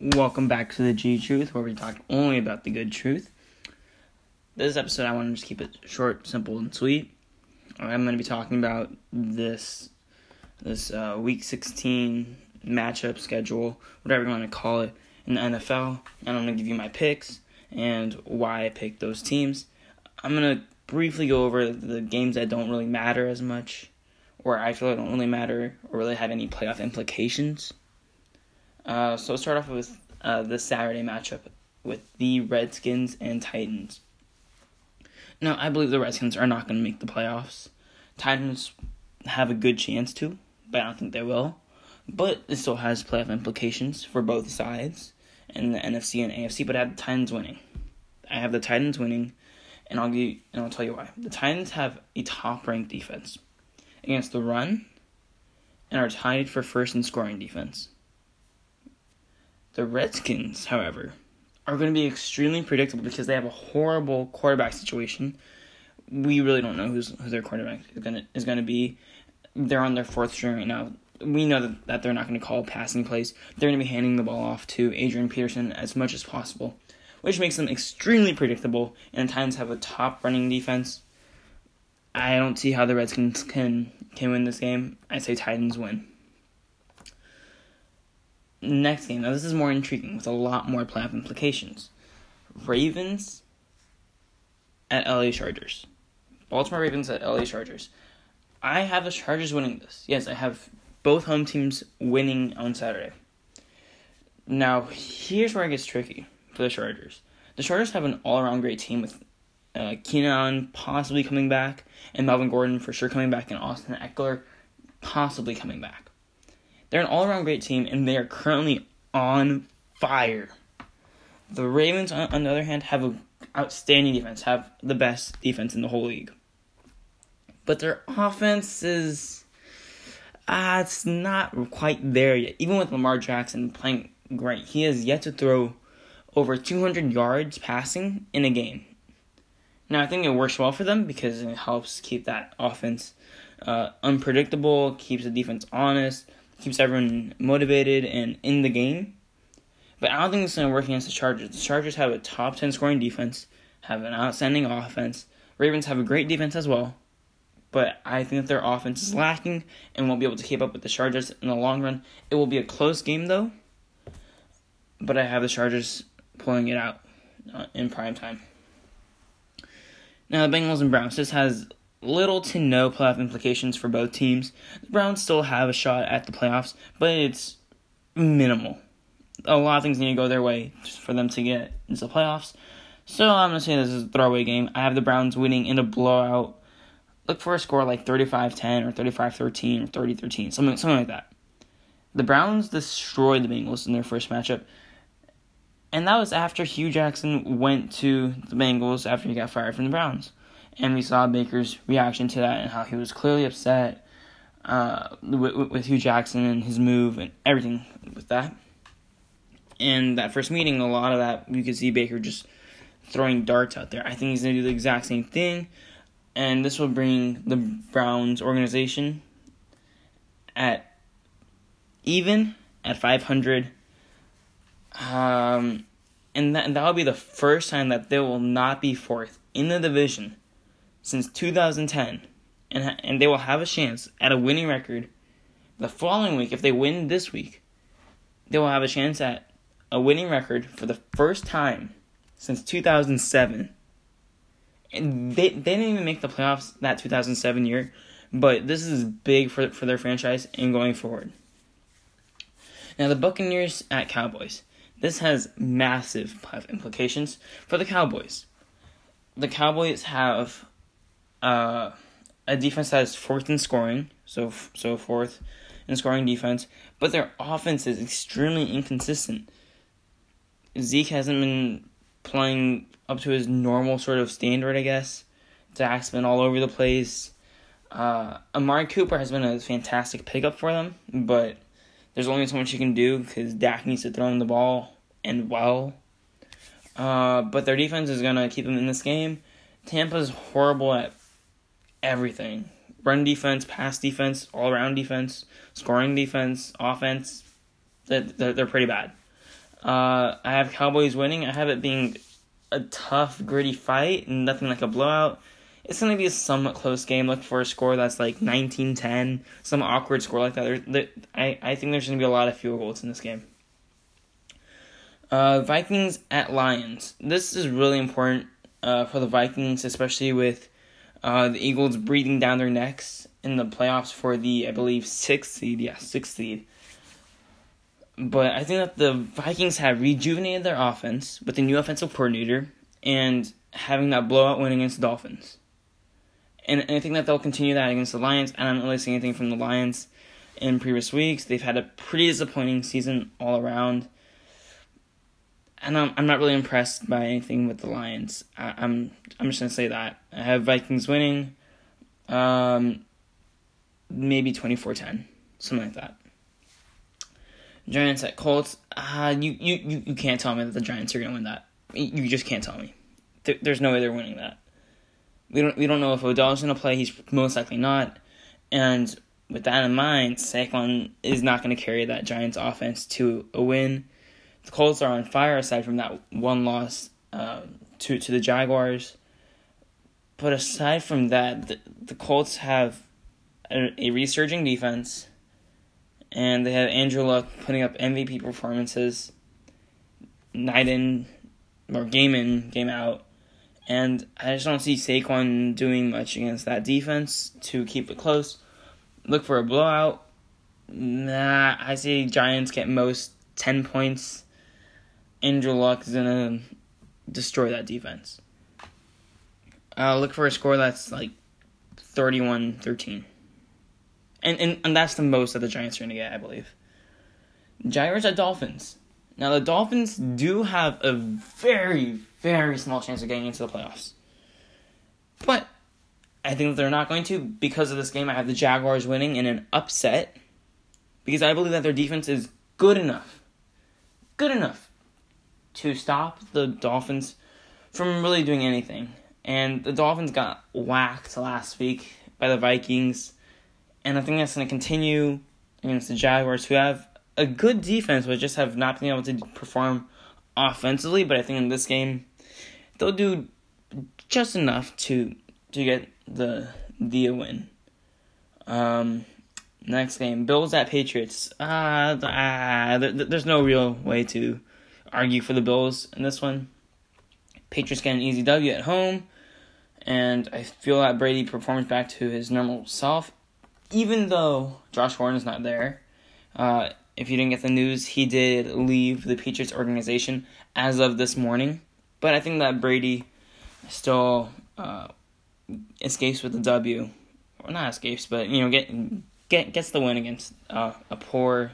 Welcome back to the G Truth, where we talk only about the good truth. This episode, I want to just keep it short, simple, and sweet. I'm going to be talking about this this uh, Week 16 matchup schedule, whatever you want to call it, in the NFL, and I'm going to give you my picks and why I picked those teams. I'm going to briefly go over the games that don't really matter as much, or I feel like don't really matter, or really have any playoff implications. Uh, so let's start off with uh, the Saturday matchup with the Redskins and Titans. Now, I believe the Redskins are not going to make the playoffs. Titans have a good chance to, but I don't think they will. But it still has playoff implications for both sides in the NFC and AFC. But I have the Titans winning. I have the Titans winning, and I'll give and I'll tell you why. The Titans have a top-ranked defense against the run, and are tied for first in scoring defense. The Redskins, however, are going to be extremely predictable because they have a horrible quarterback situation. We really don't know who's who their quarterback is going to is going to be. They're on their fourth string right now. We know that, that they're not going to call passing plays. They're going to be handing the ball off to Adrian Peterson as much as possible, which makes them extremely predictable. And the Titans have a top running defense. I don't see how the Redskins can can win this game. I say Titans win. Next game. Now, this is more intriguing with a lot more playoff implications. Ravens at LA Chargers. Baltimore Ravens at LA Chargers. I have the Chargers winning this. Yes, I have both home teams winning on Saturday. Now, here's where it gets tricky for the Chargers. The Chargers have an all around great team with uh, Keenan possibly coming back, and Melvin Gordon for sure coming back, and Austin Ekeler possibly coming back. They're an all around great team, and they are currently on fire. The Ravens, on the other hand, have an outstanding defense, have the best defense in the whole league. But their offense is. Uh, it's not quite there yet. Even with Lamar Jackson playing great, he has yet to throw over 200 yards passing in a game. Now, I think it works well for them because it helps keep that offense uh, unpredictable, keeps the defense honest, keeps everyone motivated and in the game. But I don't think it's going to work against the Chargers. The Chargers have a top 10 scoring defense, have an outstanding offense. Ravens have a great defense as well. But I think that their offense is lacking and won't be able to keep up with the Chargers in the long run. It will be a close game, though. But I have the Chargers pulling it out uh, in prime time. Now, the Bengals and Browns. This has little to no playoff implications for both teams. The Browns still have a shot at the playoffs, but it's minimal. A lot of things need to go their way for them to get into the playoffs. So I'm gonna say this is a throwaway game. I have the Browns winning in a blowout. Look for a score like 35-10 or 35-13 or 30-13, something something like that. The Browns destroyed the Bengals in their first matchup. And that was after Hue Jackson went to the Bengals after he got fired from the Browns and we saw Baker's reaction to that and how he was clearly upset uh, with, with Hue Jackson and his move and everything with that. And that first meeting, a lot of that you could see Baker just throwing darts out there. I think he's gonna do the exact same thing, and this will bring the Browns organization at even at 500. Um, and that that will be the first time that they will not be fourth in the division since 2010, and and they will have a chance at a winning record the following week if they win this week. They will have a chance at a winning record for the first time since 2007. And they they didn't even make the playoffs that 2007 year, but this is big for for their franchise and going forward. Now the Buccaneers at Cowboys. This has massive implications for the Cowboys. The Cowboys have uh, a defense that is fourth in scoring, so so fourth in scoring defense, but their offense is extremely inconsistent. Zeke hasn't been playing up to his normal sort of standard, I guess. Dak's been all over the place. Uh, Amari Cooper has been a fantastic pickup for them, but there's only so much you can do because Dak needs to throw him the ball and well. Uh, but their defense is gonna keep them in this game. Tampa's horrible at everything run defense, pass defense, all around defense, scoring defense, offense. They're, they're, pretty bad. Uh, I have Cowboys winning. I have it being a tough, gritty fight, and nothing like a blowout. It's going to be a somewhat close game. Look for a score that's like 19-10, some awkward score like that. There, there, I, I think there's going to be a lot of field goals in this game. Uh, Vikings at Lions. This is really important uh, for the Vikings, especially with uh, the Eagles breathing down their necks in the playoffs for the, I believe, sixth seed. Yeah, sixth seed. But I think that the Vikings have rejuvenated their offense with a new offensive coordinator and having that blowout win against the Dolphins. And, and I think that they'll continue that against the Lions. And I don't really see anything from the Lions in previous weeks. They've had a pretty disappointing season all around. And I'm, I'm not really impressed by anything with the Lions. I, I'm I'm just gonna say that. I have Vikings winning um maybe 24-10, something like that. Giants at Colts. Uh, you, you, you, you can't tell me that the Giants are to win that. You just can't tell me. There, there's no way they're winning that. We don't we don't know if Odell's to play. He's most likely not. And with that in mind, Saquon is not to carry that Giants offense to a win. The Colts are on fire aside from that one loss uh, to to the Jaguars. But aside from that, the, the Colts have a, a resurging defense and they have Andrew Luck putting up MVP performances night in or game in, game out. And I just don't see Saquon doing much against that defense to keep it close. Look for a blowout. Nah, I see Giants get most 10 points. Andrew Luck is to destroy that defense. Uh, look for a score that's like 31 13. And, and and that's the most that the Giants are to get, I believe. Jaguars at Dolphins. Now the Dolphins do have a very very small chance of getting into the playoffs, but I think that they're not going to because of this game. I have the Jaguars winning in an upset because I believe that their defense is good enough, good enough to stop the Dolphins from really doing anything. And the Dolphins got whacked last week by the Vikings and I think that's going to continue against the Jaguars, who have a good defense, but just have not been able to perform offensively. But I think in this game, they'll do just enough to to get the the win. Um, next game, Bills at Patriots. Ah, uh, uh, there, there's no real way to argue for the Bills in this one. Patriots get an easy W at home, and I feel that Brady performs back to his normal self even though Josh Warren is not there, uh, if you didn't get the news, he did leave the Patriots organization as of this morning. But I think that Brady still uh, escapes with the W. Well, not escapes, but you know, get get gets the win against uh, a poor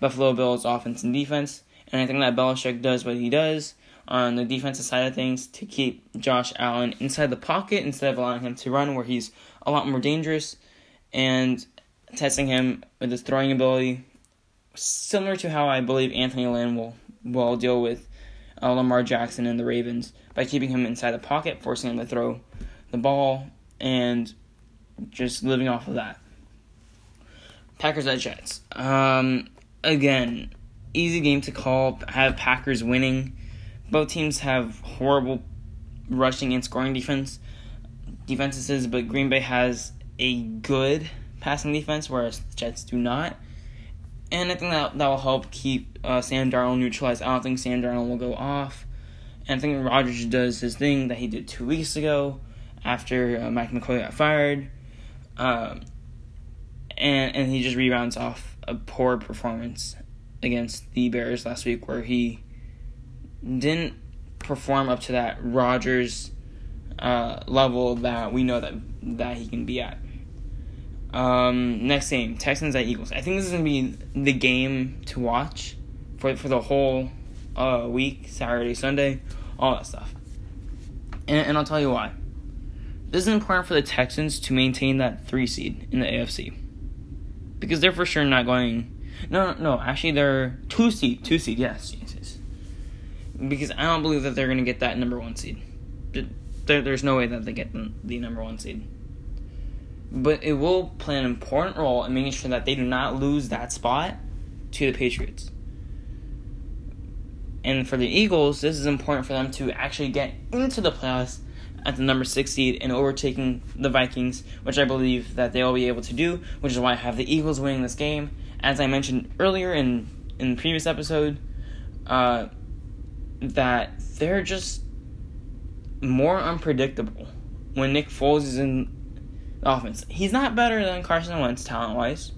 Buffalo Bills offense and defense. And I think that Belichick does what he does on the defensive side of things to keep Josh Allen inside the pocket instead of allowing him to run where he's a lot more dangerous and testing him with his throwing ability, similar to how I believe Anthony Lynn will will deal with uh, Lamar Jackson and the Ravens by keeping him inside the pocket, forcing him to throw the ball, and just living off of that. Packers at Jets. Um, again, easy game to call. Have Packers winning. Both teams have horrible rushing and scoring defense defenses, but Green Bay has a good passing defense, whereas the Jets do not. And I think that that will help keep uh, Sam Darnold neutralized. I don't think Sam Darnold will go off. And I think Rodgers does his thing that he did two weeks ago after uh, Mike McCoy got fired. Um, and, and he just rebounds off a poor performance against the Bears last week where he didn't perform up to that Rodgers uh, level that we know that that he can be at. Um, next game, Texans at Eagles. I think this is gonna be the game to watch for for the whole uh, week, Saturday, Sunday, all that stuff. And, and I'll tell you why. This is important for the Texans to maintain that three seed in the AFC because they're for sure not going. No, no, no. Actually, they're two seed, two seed. Yes, Because I don't believe that they're gonna get that number one seed. There, there's no way that they get the number one seed but it will play an important role in making sure that they do not lose that spot to the Patriots. And for the Eagles, this is important for them to actually get into the playoffs at the number six seed and overtaking the Vikings, which I believe that they will be able to do, which is why I have the Eagles winning this game. As I mentioned earlier in in the previous episode, uh, that they're just more unpredictable when Nick Foles is in offense. He's not better than Carson Wentz talent wise.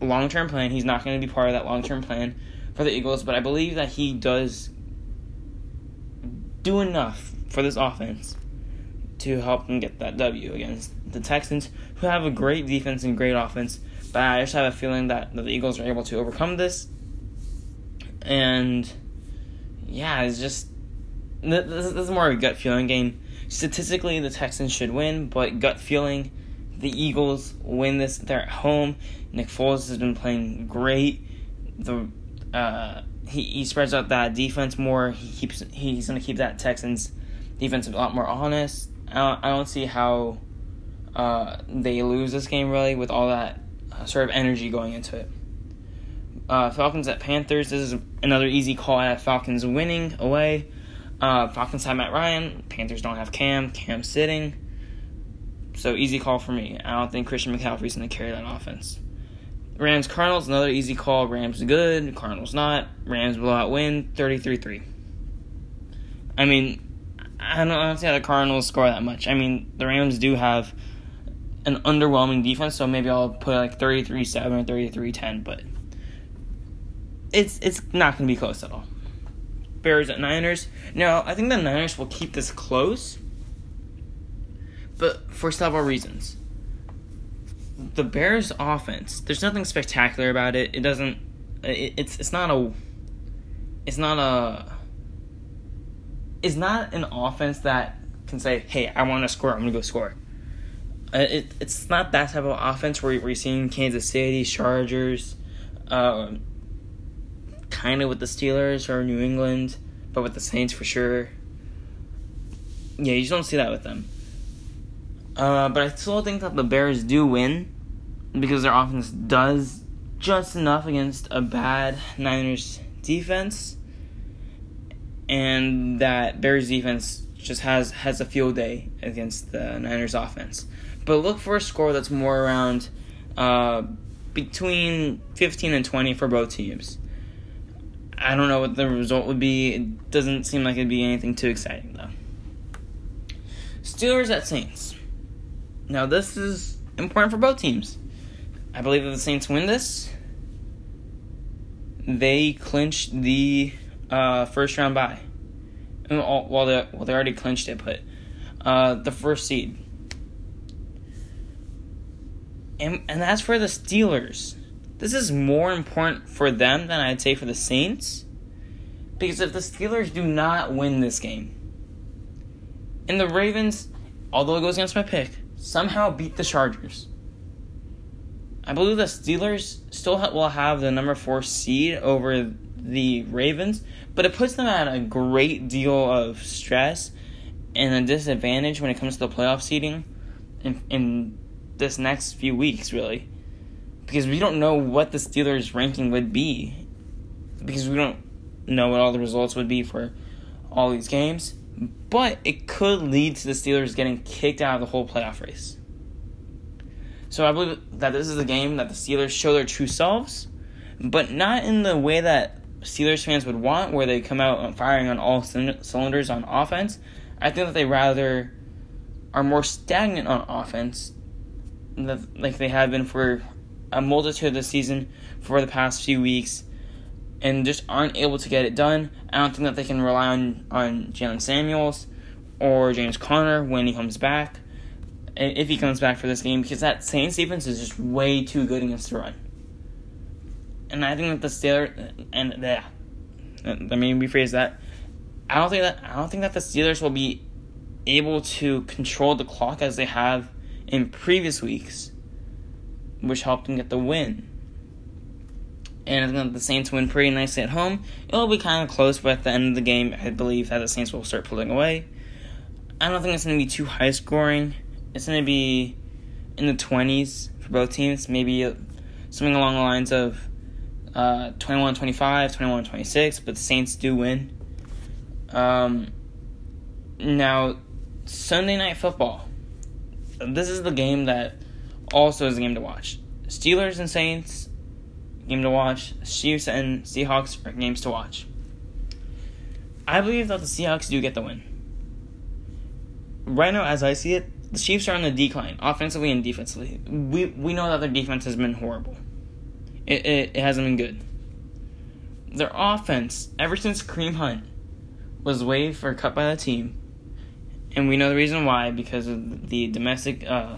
Long term plan, he's not going to be part of that long term plan for the Eagles, but I believe that he does do enough for this offense to help them get that W against the Texans, who have a great defense and great offense. But I just have a feeling that the Eagles are able to overcome this. And yeah, it's just this, this is more of a gut feeling game. Statistically, the Texans should win, but gut feeling, the Eagles win this. They're at home. Nick Foles has been playing great. The uh, he he spreads out that defense more. He keeps he's gonna keep that Texans defense a lot more honest. I don't, I don't see how uh, they lose this game really with all that sort of energy going into it. Uh, Falcons at Panthers. This is another easy call. I have Falcons winning away. Uh, Falcons have Matt Ryan. Panthers don't have Cam. Cam sitting. So easy call for me. I don't think Christian McCaffrey's going to carry that offense. Rams Cardinals, another easy call. Rams good, Cardinals not. Rams blowout win, 33 3. I mean, I don't, I don't see how the Cardinals score that much. I mean, the Rams do have an underwhelming defense, so maybe I'll put like 33 7 or 33 10, but it's it's not going to be close at all. Bears at Niners. Now, I think the Niners will keep this close, but for several reasons the Bears' offense, there's nothing spectacular about it. It doesn't. It, it's it's not a. It's not a. It's not an offense that can say, "Hey, I want to score. I'm gonna go score." Uh, it it's not that type of offense where we're seeing Kansas City Chargers, uh, kind of with the Steelers or New England, but with the Saints for sure. Yeah, you just don't see that with them. Uh, but I still think that the Bears do win because their offense does just enough against a bad Niners defense, and that Bears defense just has has a field day against the Niners offense. But look for a score that's more around uh, between 15 and 20 for both teams. I don't know what the result would be. It doesn't seem like it'd be anything too exciting though. Steelers at Saints. Now this is important for both teams. I believe that the Saints win this. They clinch the uh, first round bye. Well, they well they already clinched it, but uh, the first seed. And and as for the Steelers, this is more important for them than I'd say for the Saints, because if the Steelers do not win this game, and the Ravens, although it goes against my pick, somehow beat the Chargers I believe the Steelers still ha- will have the number four seed over the Ravens, but it puts them at a great deal of stress and a disadvantage when it comes to the playoff seeding in, in this next few weeks, really. Because we don't know what the Steelers' ranking would be. Because we don't know what all the results would be for all these games. But it could lead to the Steelers getting kicked out of the whole playoff race. So I believe that this is a game that the Steelers show their true selves, but not in the way that Steelers fans would want, where they come out firing on all cylinders on offense. I think that they rather are more stagnant on offense, like they have been for a multitude of the season for the past few weeks, and just aren't able to get it done. I don't think that they can rely on on Jaylen Samuels or James Conner when he comes back if he comes back for this game because that Saints defense is just way too good against the run. And I think that the Steelers and yeah, let me rephrase that. I don't think that I don't think that the Steelers will be able to control the clock as they have in previous weeks, which helped them get the win. And I think the Saints win pretty nicely at home. It'll be kind of close, but at the end of the game, I believe that the Saints will start pulling away. I don't think it's going to be too high scoring it's going to be in the 20s for both teams, maybe something along the lines of uh, 21 25, 21 26, but the Saints do win. Um, now, Sunday Night Football. This is the game that also is a game to watch. Steelers and Saints, game to watch. Chiefs and Seahawks are games to watch. I believe that the Seahawks do get the win. Right now, as I see it, the Chiefs are on the decline, offensively and defensively. We we know that their defense has been horrible. It, it, it hasn't been good. Their offense, ever since Kareem Hunt was waived or cut by the team, and we know the reason why because of the domestic uh,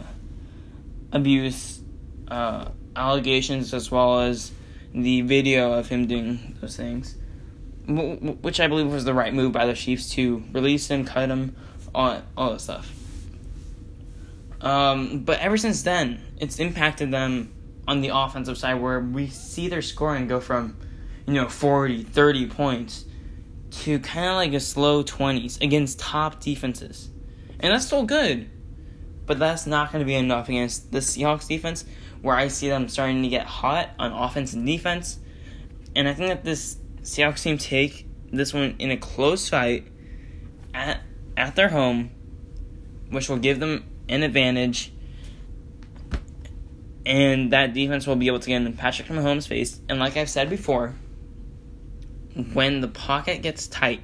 abuse uh, allegations as well as the video of him doing those things, which I believe was the right move by the Chiefs to release him, cut him, all all that stuff. Um, but ever since then, it's impacted them on the offensive side where we see their scoring go from, you know, 40, 30 points to kind of like a slow 20s against top defenses. And that's still good. But that's not going to be enough against the Seahawks defense where I see them starting to get hot on offense and defense. And I think that this Seahawks team take this one in a close fight at at their home, which will give them an advantage and that defense will be able to get in Patrick Mahomes' face. And like I've said before, when the pocket gets tight,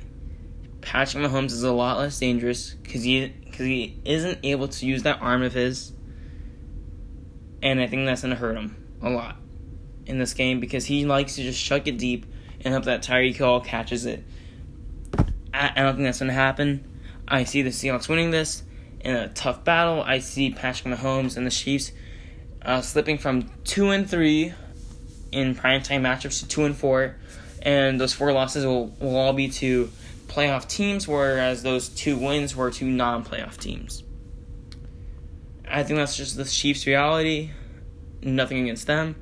Patrick Mahomes is a lot less dangerous because he because he isn't able to use that arm of his, and I think that's gonna hurt him a lot in this game because he likes to just chuck it deep and hope that Tyreek Hill catches it. I, I don't think that's gonna happen. I see the Seahawks winning this in a tough battle. I see Patrick Mahomes and the Chiefs uh, slipping from two and three in primetime matchups to two and four, and those four losses will, will all be to playoff teams, whereas those two wins were to non-playoff teams. I think that's just the Chiefs' reality. Nothing against them.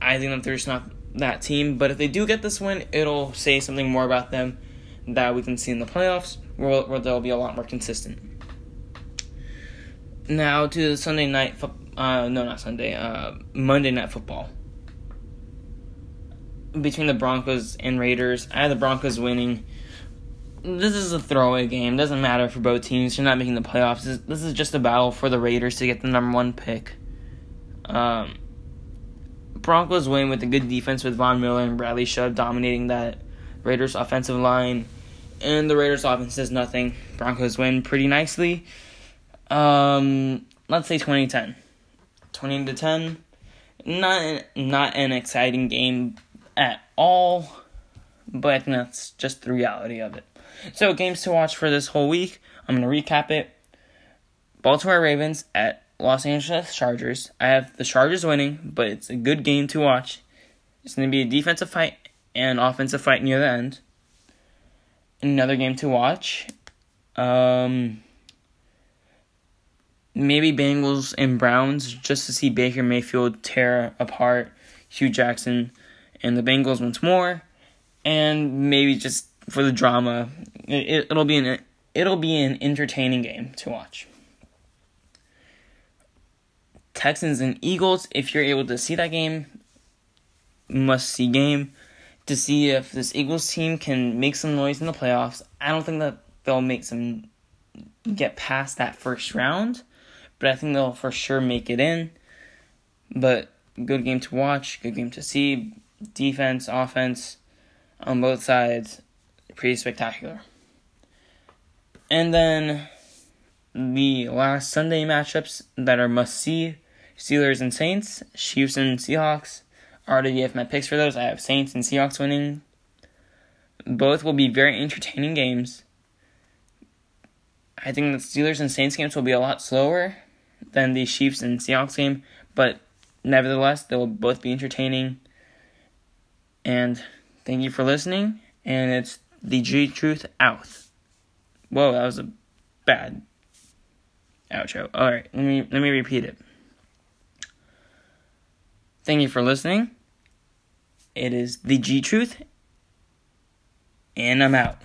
I think that they're just not that team. But if they do get this win, it'll say something more about them that we can see in the playoffs, where, where they'll be a lot more consistent. Now to Sunday night football uh, no, not Sunday, uh, Monday Night Football. Between the Broncos and Raiders, I have the Broncos winning. This is a throwaway game. Doesn't matter for both teams. You're not making the playoffs. This, is just a battle for the Raiders to get the number one pick. Um, Broncos win with a good defense with Von Miller and Bradley Chubb dominating that Raiders offensive line. And the Raiders offense does nothing. Broncos win pretty nicely. Um, let's say 2010. 20 to 10. Not not an exciting game at all, but that's just the reality of it. So games to watch for this whole week. I'm gonna recap it. Baltimore Ravens at Los Angeles Chargers. I have the Chargers winning, but it's a good game to watch. It's gonna be a defensive fight and offensive fight near the end. Another game to watch. Um, maybe Bengals and Browns just to see Baker Mayfield tear apart Hue Jackson and the Bengals once more, and maybe just for the drama, it, it'll be an it'll be an entertaining game to watch. Texans and Eagles, if you're able to see that game, must see game to see if this Eagles team can make some noise in the playoffs. I don't think that they'll make some get past that first round but I think they'll for sure make it in. But good game to watch, good game to see. Defense, offense on both sides, pretty spectacular. And then the last Sunday matchups that are must see Steelers and Saints, Chiefs and Seahawks. I already have my picks for those. I have Saints and Seahawks winning. Both will be very entertaining games. I think the Steelers and Saints games will be a lot slower than the Chiefs and Seahawks game, but nevertheless, they will both be entertaining. And thank you for listening. And it's the G Truth out. Whoa, that was a bad outro. All right, let me let me repeat it. Thank you for listening. It is the G Truth, and I'm out.